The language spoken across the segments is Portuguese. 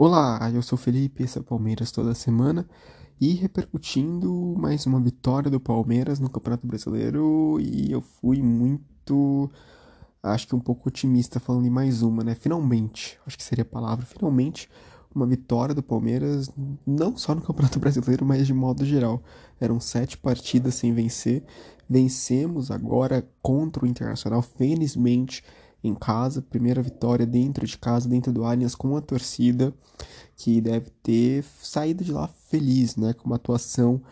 Olá, eu sou Felipe, esse é o Palmeiras toda semana e repercutindo mais uma vitória do Palmeiras no Campeonato Brasileiro e eu fui muito, acho que um pouco otimista falando em mais uma, né? Finalmente, acho que seria a palavra, finalmente uma vitória do Palmeiras, não só no Campeonato Brasileiro, mas de modo geral. Eram sete partidas sem vencer, vencemos agora contra o Internacional, felizmente em casa, primeira vitória dentro de casa, dentro do Allianz com a torcida, que deve ter saído de lá feliz, né, com uma atuação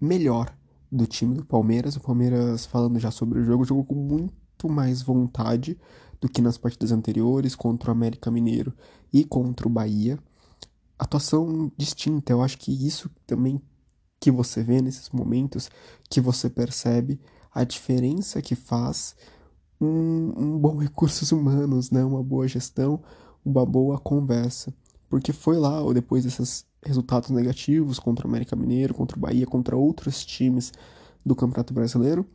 melhor do time do Palmeiras. O Palmeiras, falando já sobre o jogo, jogou com muito mais vontade do que nas partidas anteriores contra o América Mineiro e contra o Bahia. Atuação distinta, eu acho que isso também que você vê nesses momentos, que você percebe a diferença que faz um, um bom recursos humanos, né? Uma boa gestão, uma boa conversa. Porque foi lá, ou depois desses resultados negativos contra o América Mineiro, contra o Bahia, contra outros times do Campeonato Brasileiro,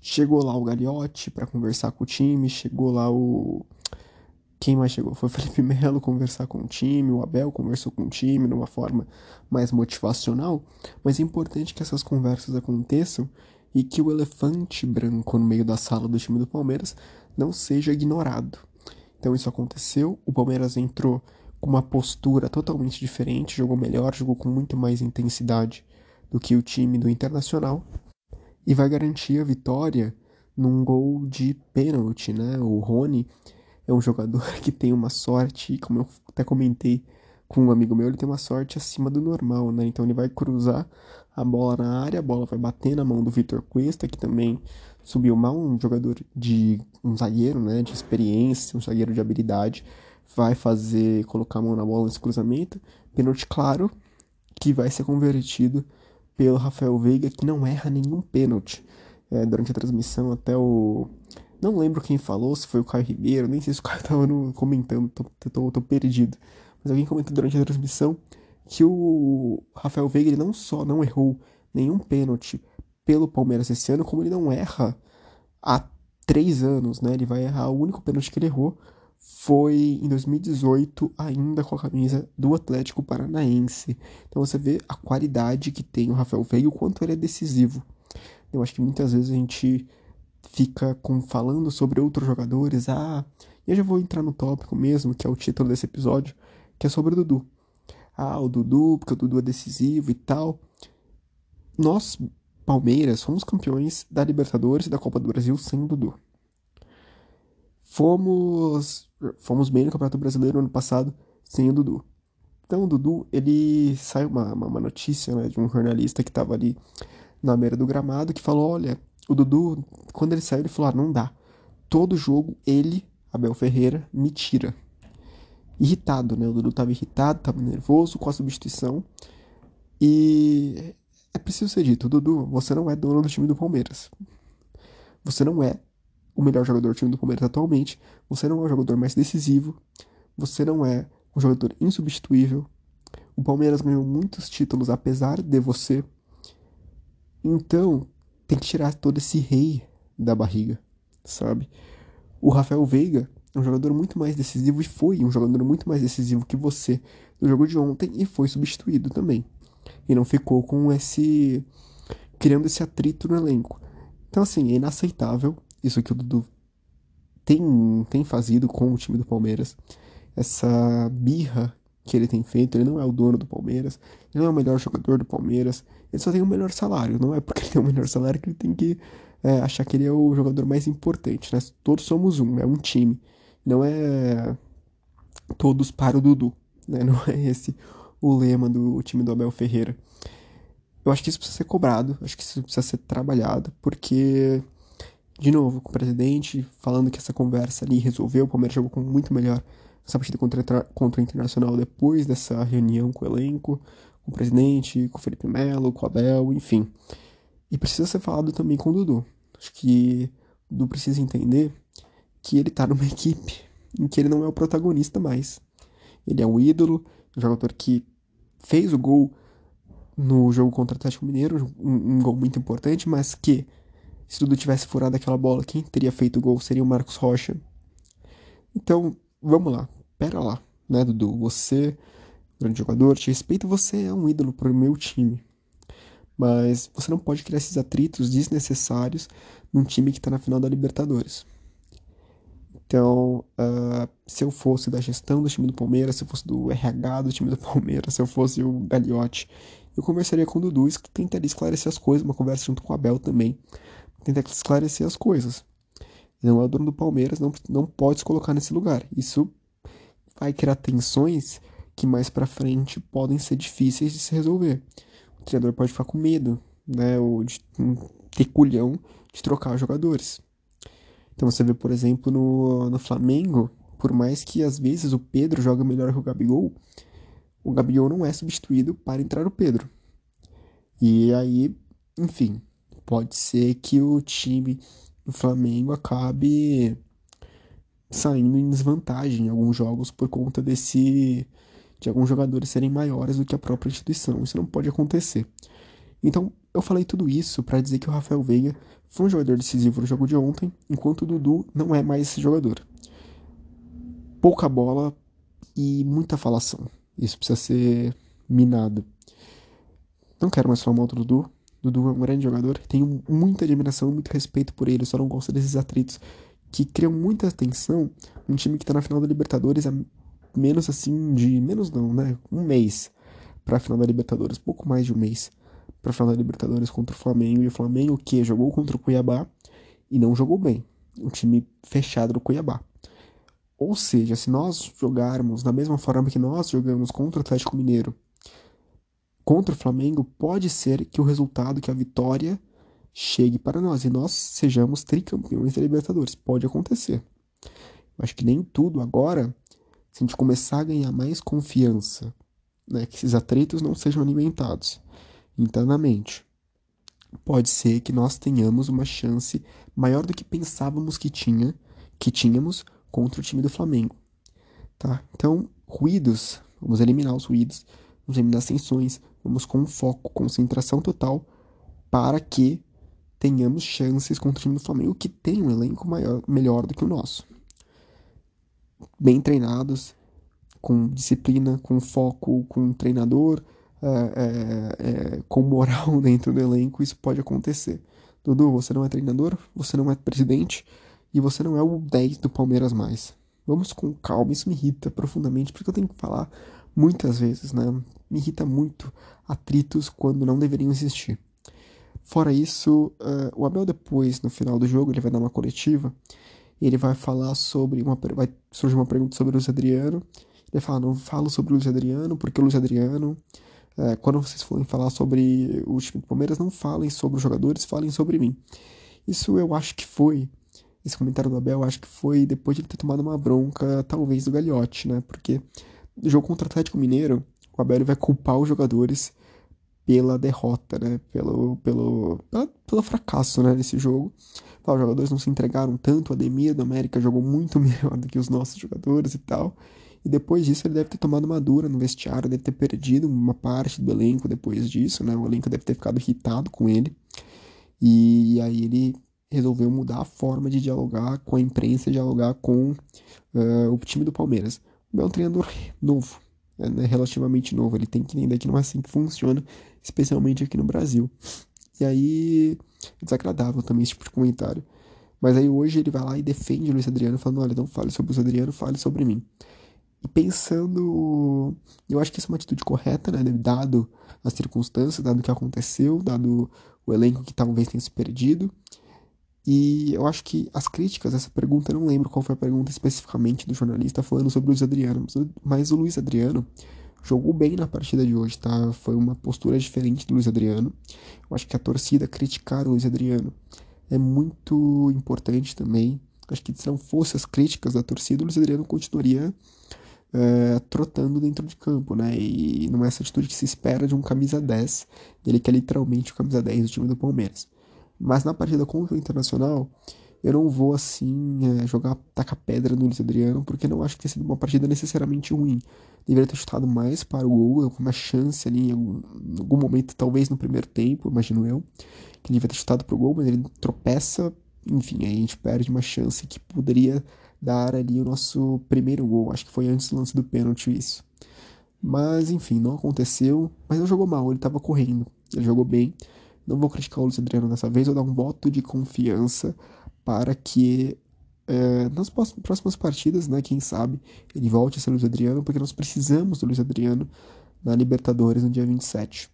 chegou lá o Gagliotti para conversar com o time, chegou lá o quem mais chegou? Foi o Felipe Melo conversar com o time, o Abel conversou com o time de uma forma mais motivacional, mas é importante que essas conversas aconteçam e que o elefante branco no meio da sala do time do Palmeiras não seja ignorado. Então isso aconteceu, o Palmeiras entrou com uma postura totalmente diferente, jogou melhor, jogou com muito mais intensidade do que o time do Internacional e vai garantir a vitória num gol de pênalti, né? O Rony é um jogador que tem uma sorte, como eu até comentei com um amigo meu, ele tem uma sorte acima do normal, né? Então ele vai cruzar a bola na área, a bola vai bater na mão do Vitor Cuesta, que também subiu mal, um jogador de um zagueiro, né, de experiência, um zagueiro de habilidade, vai fazer colocar a mão na bola nesse cruzamento, pênalti claro, que vai ser convertido pelo Rafael Veiga, que não erra nenhum pênalti. É, durante a transmissão, até o. Não lembro quem falou, se foi o Caio Ribeiro, nem sei se o Caio tava no... comentando, tô, tô, tô perdido. Mas alguém comentou durante a transmissão que o Rafael Veiga ele não só não errou nenhum pênalti pelo Palmeiras esse ano, como ele não erra há três anos, né? Ele vai errar, o único pênalti que ele errou foi em 2018, ainda com a camisa do Atlético Paranaense. Então você vê a qualidade que tem o Rafael Veiga e o quanto ele é decisivo. Eu acho que muitas vezes a gente fica com, falando sobre outros jogadores, ah, e eu já vou entrar no tópico mesmo, que é o título desse episódio, que é sobre o Dudu ah, o Dudu, porque o Dudu é decisivo e tal. Nós, Palmeiras, somos campeões da Libertadores e da Copa do Brasil sem o Dudu. Fomos, fomos bem no Campeonato Brasileiro ano passado sem o Dudu. Então o Dudu, ele saiu uma, uma, uma notícia né, de um jornalista que estava ali na beira do gramado que falou, olha, o Dudu, quando ele saiu, ele falou, ah, não dá. Todo jogo ele, Abel Ferreira, me tira irritado, né? O Dudu estava irritado, estava nervoso com a substituição. E é preciso ser dito, Dudu, você não é dono do time do Palmeiras. Você não é o melhor jogador do time do Palmeiras atualmente. Você não é o jogador mais decisivo. Você não é um jogador insubstituível. O Palmeiras ganhou muitos títulos apesar de você. Então, tem que tirar todo esse rei da barriga, sabe? O Rafael Veiga é um jogador muito mais decisivo e foi um jogador muito mais decisivo que você no jogo de ontem e foi substituído também. E não ficou com esse. criando esse atrito no elenco. Então, assim, é inaceitável isso que o Dudu tem, tem fazido com o time do Palmeiras. Essa birra que ele tem feito. Ele não é o dono do Palmeiras, ele não é o melhor jogador do Palmeiras, ele só tem o melhor salário. Não é porque ele tem o melhor salário que ele tem que é, achar que ele é o jogador mais importante. Né? Todos somos um, é um time não é todos para o Dudu, né? Não é esse o lema do time do Abel Ferreira. Eu acho que isso precisa ser cobrado, acho que isso precisa ser trabalhado, porque, de novo, com o presidente falando que essa conversa ali resolveu, o Palmeiras jogou com muito melhor essa partida contra, contra o Internacional depois dessa reunião com o elenco, com o presidente, com o Felipe Melo, com o Abel, enfim. E precisa ser falado também com o Dudu. Acho que o Dudu precisa entender que ele tá numa equipe em que ele não é o protagonista mais. Ele é um ídolo, um jogador que fez o gol no jogo contra o Atlético Mineiro, um, um gol muito importante, mas que se tudo tivesse furado aquela bola, quem teria feito o gol seria o Marcos Rocha. Então, vamos lá, pera lá, né, Dudu? Você grande jogador, te respeito, você é um ídolo para o meu time. Mas você não pode criar esses atritos desnecessários num time que está na final da Libertadores. Então, uh, se eu fosse da gestão do time do Palmeiras, se eu fosse do RH do time do Palmeiras, se eu fosse o Gagliotti, eu conversaria com o Dudu e tentaria esclarecer as coisas, uma conversa junto com o Abel também, tentar esclarecer as coisas. Não é o dono do Palmeiras, não, não pode se colocar nesse lugar. Isso vai criar tensões que mais para frente podem ser difíceis de se resolver. O treinador pode ficar com medo, né, ou de ter culhão de trocar jogadores. Então você vê, por exemplo, no, no Flamengo, por mais que às vezes o Pedro joga melhor que o Gabigol, o Gabigol não é substituído para entrar o Pedro. E aí, enfim, pode ser que o time do Flamengo acabe saindo em desvantagem em alguns jogos por conta desse de alguns jogadores serem maiores do que a própria instituição. Isso não pode acontecer. Então, eu falei tudo isso para dizer que o Rafael Veiga foi um jogador decisivo no jogo de ontem, enquanto o Dudu não é mais esse jogador. Pouca bola e muita falação. Isso precisa ser minado. Não quero mais falar mal do Dudu. Dudu é um grande jogador. Tenho muita admiração, muito respeito por ele. Só não gosto desses atritos que criam muita tensão num time que tá na final da Libertadores há menos assim de. Menos não, né? Um mês pra final da Libertadores. Pouco mais de um mês para final da Libertadores contra o Flamengo. E o Flamengo que jogou contra o Cuiabá e não jogou bem. Um time fechado do Cuiabá. Ou seja, se nós jogarmos da mesma forma que nós jogamos contra o Atlético Mineiro, contra o Flamengo, pode ser que o resultado, que a vitória chegue para nós e nós sejamos tricampeões da Libertadores. Pode acontecer. Eu acho que nem tudo agora, se a gente começar a ganhar mais confiança, né, que esses atritos não sejam alimentados internamente. Pode ser que nós tenhamos uma chance maior do que pensávamos que tinha, que tínhamos contra o time do Flamengo. Tá? Então, ruídos, vamos eliminar os ruídos, vamos eliminar as tensões, vamos com foco, concentração total para que tenhamos chances contra o time do Flamengo que tem um elenco maior, melhor do que o nosso. Bem treinados, com disciplina, com foco, com treinador, é, é, é, com moral dentro do elenco, isso pode acontecer. Dudu, você não é treinador, você não é presidente e você não é o 10 do Palmeiras mais. Vamos com calma, isso me irrita profundamente, porque eu tenho que falar muitas vezes, né? Me irrita muito atritos quando não deveriam existir. Fora isso, uh, o Abel depois, no final do jogo, ele vai dar uma coletiva, ele vai falar sobre uma vai surgir uma pergunta sobre o Luiz Adriano. Ele fala, não falo sobre o Luiz Adriano, porque o Luiz Adriano é, quando vocês forem falar sobre o time do Palmeiras, não falem sobre os jogadores, falem sobre mim. Isso eu acho que foi, esse comentário do Abel, eu acho que foi depois de ele ter tomado uma bronca, talvez, do Gagliotti, né? Porque no jogo contra o Atlético Mineiro, o Abel vai culpar os jogadores pela derrota, né? Pelo, pelo, pela, pelo fracasso, né? Nesse jogo. os jogadores não se entregaram tanto, o Ademir do América jogou muito melhor do que os nossos jogadores e tal. E depois disso ele deve ter tomado uma dura no vestiário, deve ter perdido uma parte do elenco depois disso, né? O elenco deve ter ficado irritado com ele. E aí ele resolveu mudar a forma de dialogar com a imprensa, dialogar com uh, o time do Palmeiras. É um treinador novo, é, né? relativamente novo. Ele tem que entender que não é assim que funciona, especialmente aqui no Brasil. E aí é desagradável também esse tipo de comentário. Mas aí hoje ele vai lá e defende o Luiz Adriano, falando: olha, não fale sobre o Luiz Adriano, fale sobre mim. E pensando, eu acho que isso é uma atitude correta, né? Dado as circunstâncias, dado o que aconteceu, dado o elenco que talvez tenha se perdido. E eu acho que as críticas, essa pergunta, eu não lembro qual foi a pergunta especificamente do jornalista falando sobre o Luiz Adriano, mas o Luiz Adriano jogou bem na partida de hoje, tá? Foi uma postura diferente do Luiz Adriano. Eu acho que a torcida criticar o Luiz Adriano é muito importante também. Acho que se não fosse as críticas da torcida, o Luiz Adriano continuaria é, trotando dentro de campo, né? E não é essa atitude que se espera de um camisa 10, ele que é literalmente o camisa 10 do time do Palmeiras. Mas na partida contra o Internacional, eu não vou assim é, jogar taca pedra no Luiz Adriano, porque não acho que tenha sido uma partida necessariamente ruim. Deveria ter chutado mais para o gol, com uma chance ali em algum, em algum, momento, talvez no primeiro tempo, imagino eu, que ele deveria ter chutado para o gol, mas ele tropeça, enfim, aí a gente perde uma chance que poderia dar ali o nosso primeiro gol. Acho que foi antes do lance do pênalti isso. Mas enfim, não aconteceu. Mas não jogou mal, ele estava correndo. Ele jogou bem. Não vou criticar o Luiz Adriano dessa vez, vou dar um voto de confiança para que é, nas próximas partidas, né, quem sabe, ele volte a ser Luiz Adriano, porque nós precisamos do Luiz Adriano na Libertadores no dia 27.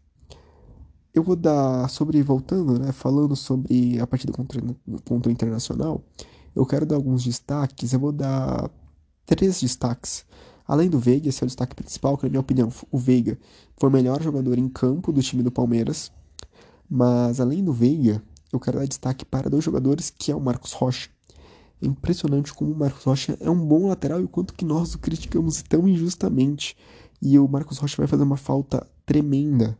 Eu vou dar sobre, voltando, né, falando sobre a partida contra, contra o Internacional, eu quero dar alguns destaques, eu vou dar três destaques. Além do Veiga, esse é o destaque principal, que na minha opinião, o Veiga foi o melhor jogador em campo do time do Palmeiras. Mas além do Veiga, eu quero dar destaque para dois jogadores, que é o Marcos Rocha. É impressionante como o Marcos Rocha é um bom lateral e o quanto que nós o criticamos tão injustamente. E o Marcos Rocha vai fazer uma falta tremenda,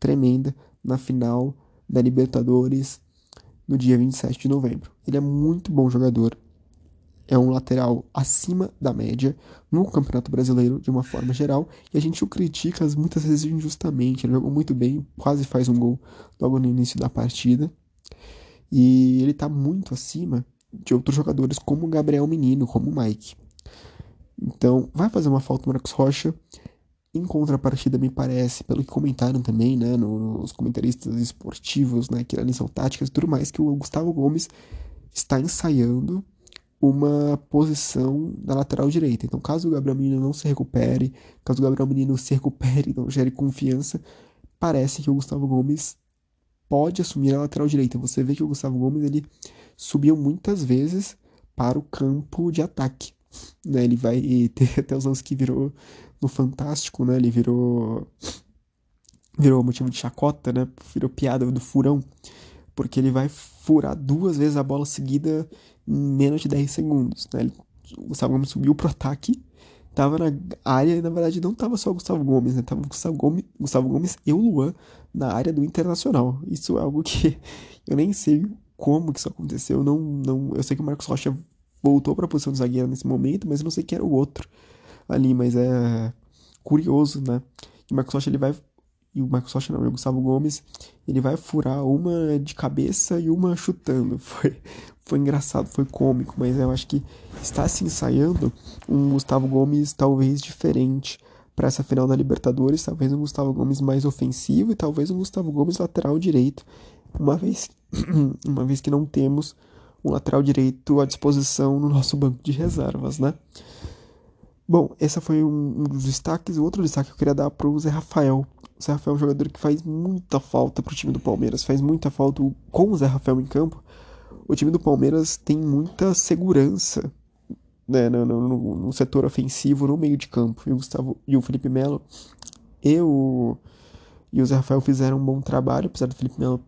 tremenda, na final da Libertadores no dia 27 de novembro. Ele é muito bom jogador, é um lateral acima da média no Campeonato Brasileiro de uma forma geral e a gente o critica muitas vezes injustamente. Ele jogou muito bem, quase faz um gol logo no início da partida e ele está muito acima de outros jogadores como o Gabriel Menino, como o Mike. Então, vai fazer uma falta o Marcos Rocha. Em contrapartida, me parece, pelo que comentaram também, né, nos comentaristas esportivos, né, que analisam táticas e tudo mais, que o Gustavo Gomes está ensaiando uma posição da lateral direita. Então, caso o Gabriel Menino não se recupere, caso o Gabriel Menino se recupere não gere confiança, parece que o Gustavo Gomes pode assumir a lateral direita. Você vê que o Gustavo Gomes ele subiu muitas vezes para o campo de ataque. Né? Ele vai ter até os anos que virou no Fantástico, né? Ele virou virou motivo de chacota, né? Virou piada do furão, porque ele vai furar duas vezes a bola seguida em menos de 10 segundos, né? Ele, o Gustavo Gomes subiu pro ataque, tava na área e na verdade não tava só o Gustavo Gomes, né? Tava o Gustavo Gomes, Gustavo Gomes e o Luan na área do Internacional. Isso é algo que eu nem sei como que isso aconteceu. Não, não, eu sei que o Marcos Rocha voltou para a posição de zagueiro nesse momento, mas eu não sei quem era o outro ali, mas é curioso, né? E o Rocha ele vai e o Rocha não, o Gustavo Gomes, ele vai furar uma de cabeça e uma chutando. Foi foi engraçado, foi cômico, mas eu acho que está se ensaiando um Gustavo Gomes talvez diferente para essa final da Libertadores, talvez um Gustavo Gomes mais ofensivo e talvez um Gustavo Gomes lateral direito uma vez, uma vez que não temos um lateral direito à disposição no nosso banco de reservas, né? Bom, esse foi um, um dos destaques. O outro destaque que eu queria dar para o Zé Rafael. O Zé Rafael é um jogador que faz muita falta para o time do Palmeiras, faz muita falta com o Zé Rafael em campo. O time do Palmeiras tem muita segurança né, no, no, no setor ofensivo, no meio de campo. E o, Gustavo, e o Felipe Melo e o, e o Zé Rafael fizeram um bom trabalho, apesar do Felipe Melo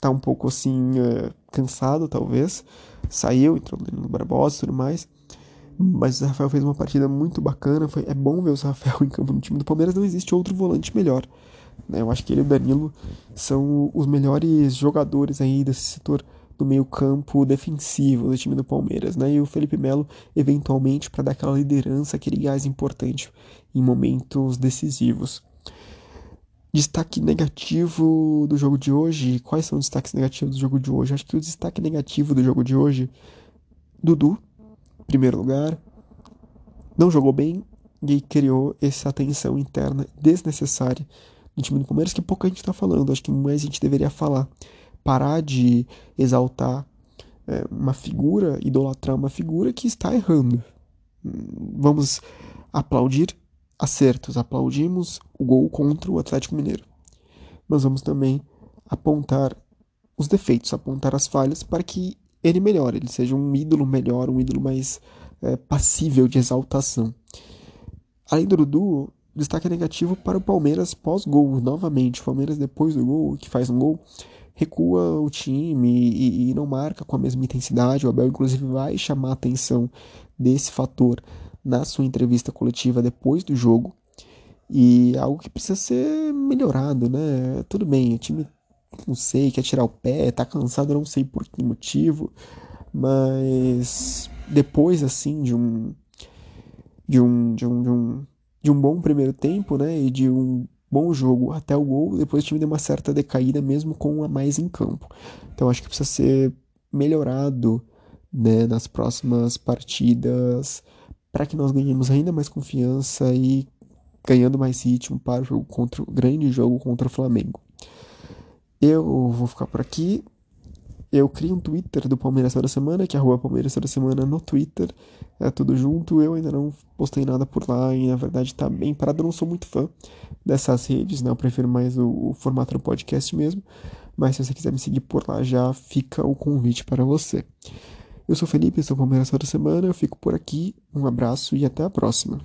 tá um pouco assim, é, cansado, talvez. Saiu, entrou no Barbosa e tudo mais. Mas o Rafael fez uma partida muito bacana. Foi, é bom ver o Rafael em campo no time do Palmeiras. Não existe outro volante melhor. Né? Eu acho que ele e o Danilo são os melhores jogadores aí desse setor do meio-campo defensivo do time do Palmeiras, né? E o Felipe Melo, eventualmente, para dar aquela liderança, aquele gás importante em momentos decisivos. Destaque negativo do jogo de hoje. Quais são os destaques negativos do jogo de hoje? Acho que o destaque negativo do jogo de hoje, Dudu, primeiro lugar, não jogou bem e criou essa tensão interna desnecessária no time do Palmeiras que pouca gente está falando. Acho que mais a gente deveria falar. Parar de exaltar é, uma figura, idolatrar uma figura que está errando. Vamos aplaudir acertos, aplaudimos o gol contra o Atlético Mineiro. Mas vamos também apontar os defeitos, apontar as falhas para que ele melhore, ele seja um ídolo melhor, um ídolo mais é, passível de exaltação. Além do Dudu, destaque negativo para o Palmeiras pós-gol, novamente. O Palmeiras, depois do gol, que faz um gol, recua o time e, e, não marca com a mesma intensidade. O Abel, inclusive, vai chamar a atenção desse fator na sua entrevista coletiva depois do jogo. E algo que precisa ser melhorado, né? Tudo bem, o time, não sei, quer tirar o pé, tá cansado, não sei por que motivo, mas depois, assim, de um. De um, de um, de um, de um bom primeiro tempo, né? E de um bom jogo até o gol, depois o time deu uma certa decaída, mesmo com a mais em campo. Então acho que precisa ser melhorado né, nas próximas partidas para que nós ganhemos ainda mais confiança e ganhando mais ritmo para o jogo contra o grande jogo contra o Flamengo. Eu vou ficar por aqui. Eu crio um Twitter do Palmeiras toda semana, que é arroba Palmeiras toda semana no Twitter. É tudo junto. Eu ainda não postei nada por lá e na verdade tá bem parado. Eu não sou muito fã dessas redes, né? Eu prefiro mais o, o formato do podcast mesmo. Mas se você quiser me seguir por lá, já fica o convite para você. Eu sou Felipe, sou Palmeiras toda semana. Eu fico por aqui. Um abraço e até a próxima.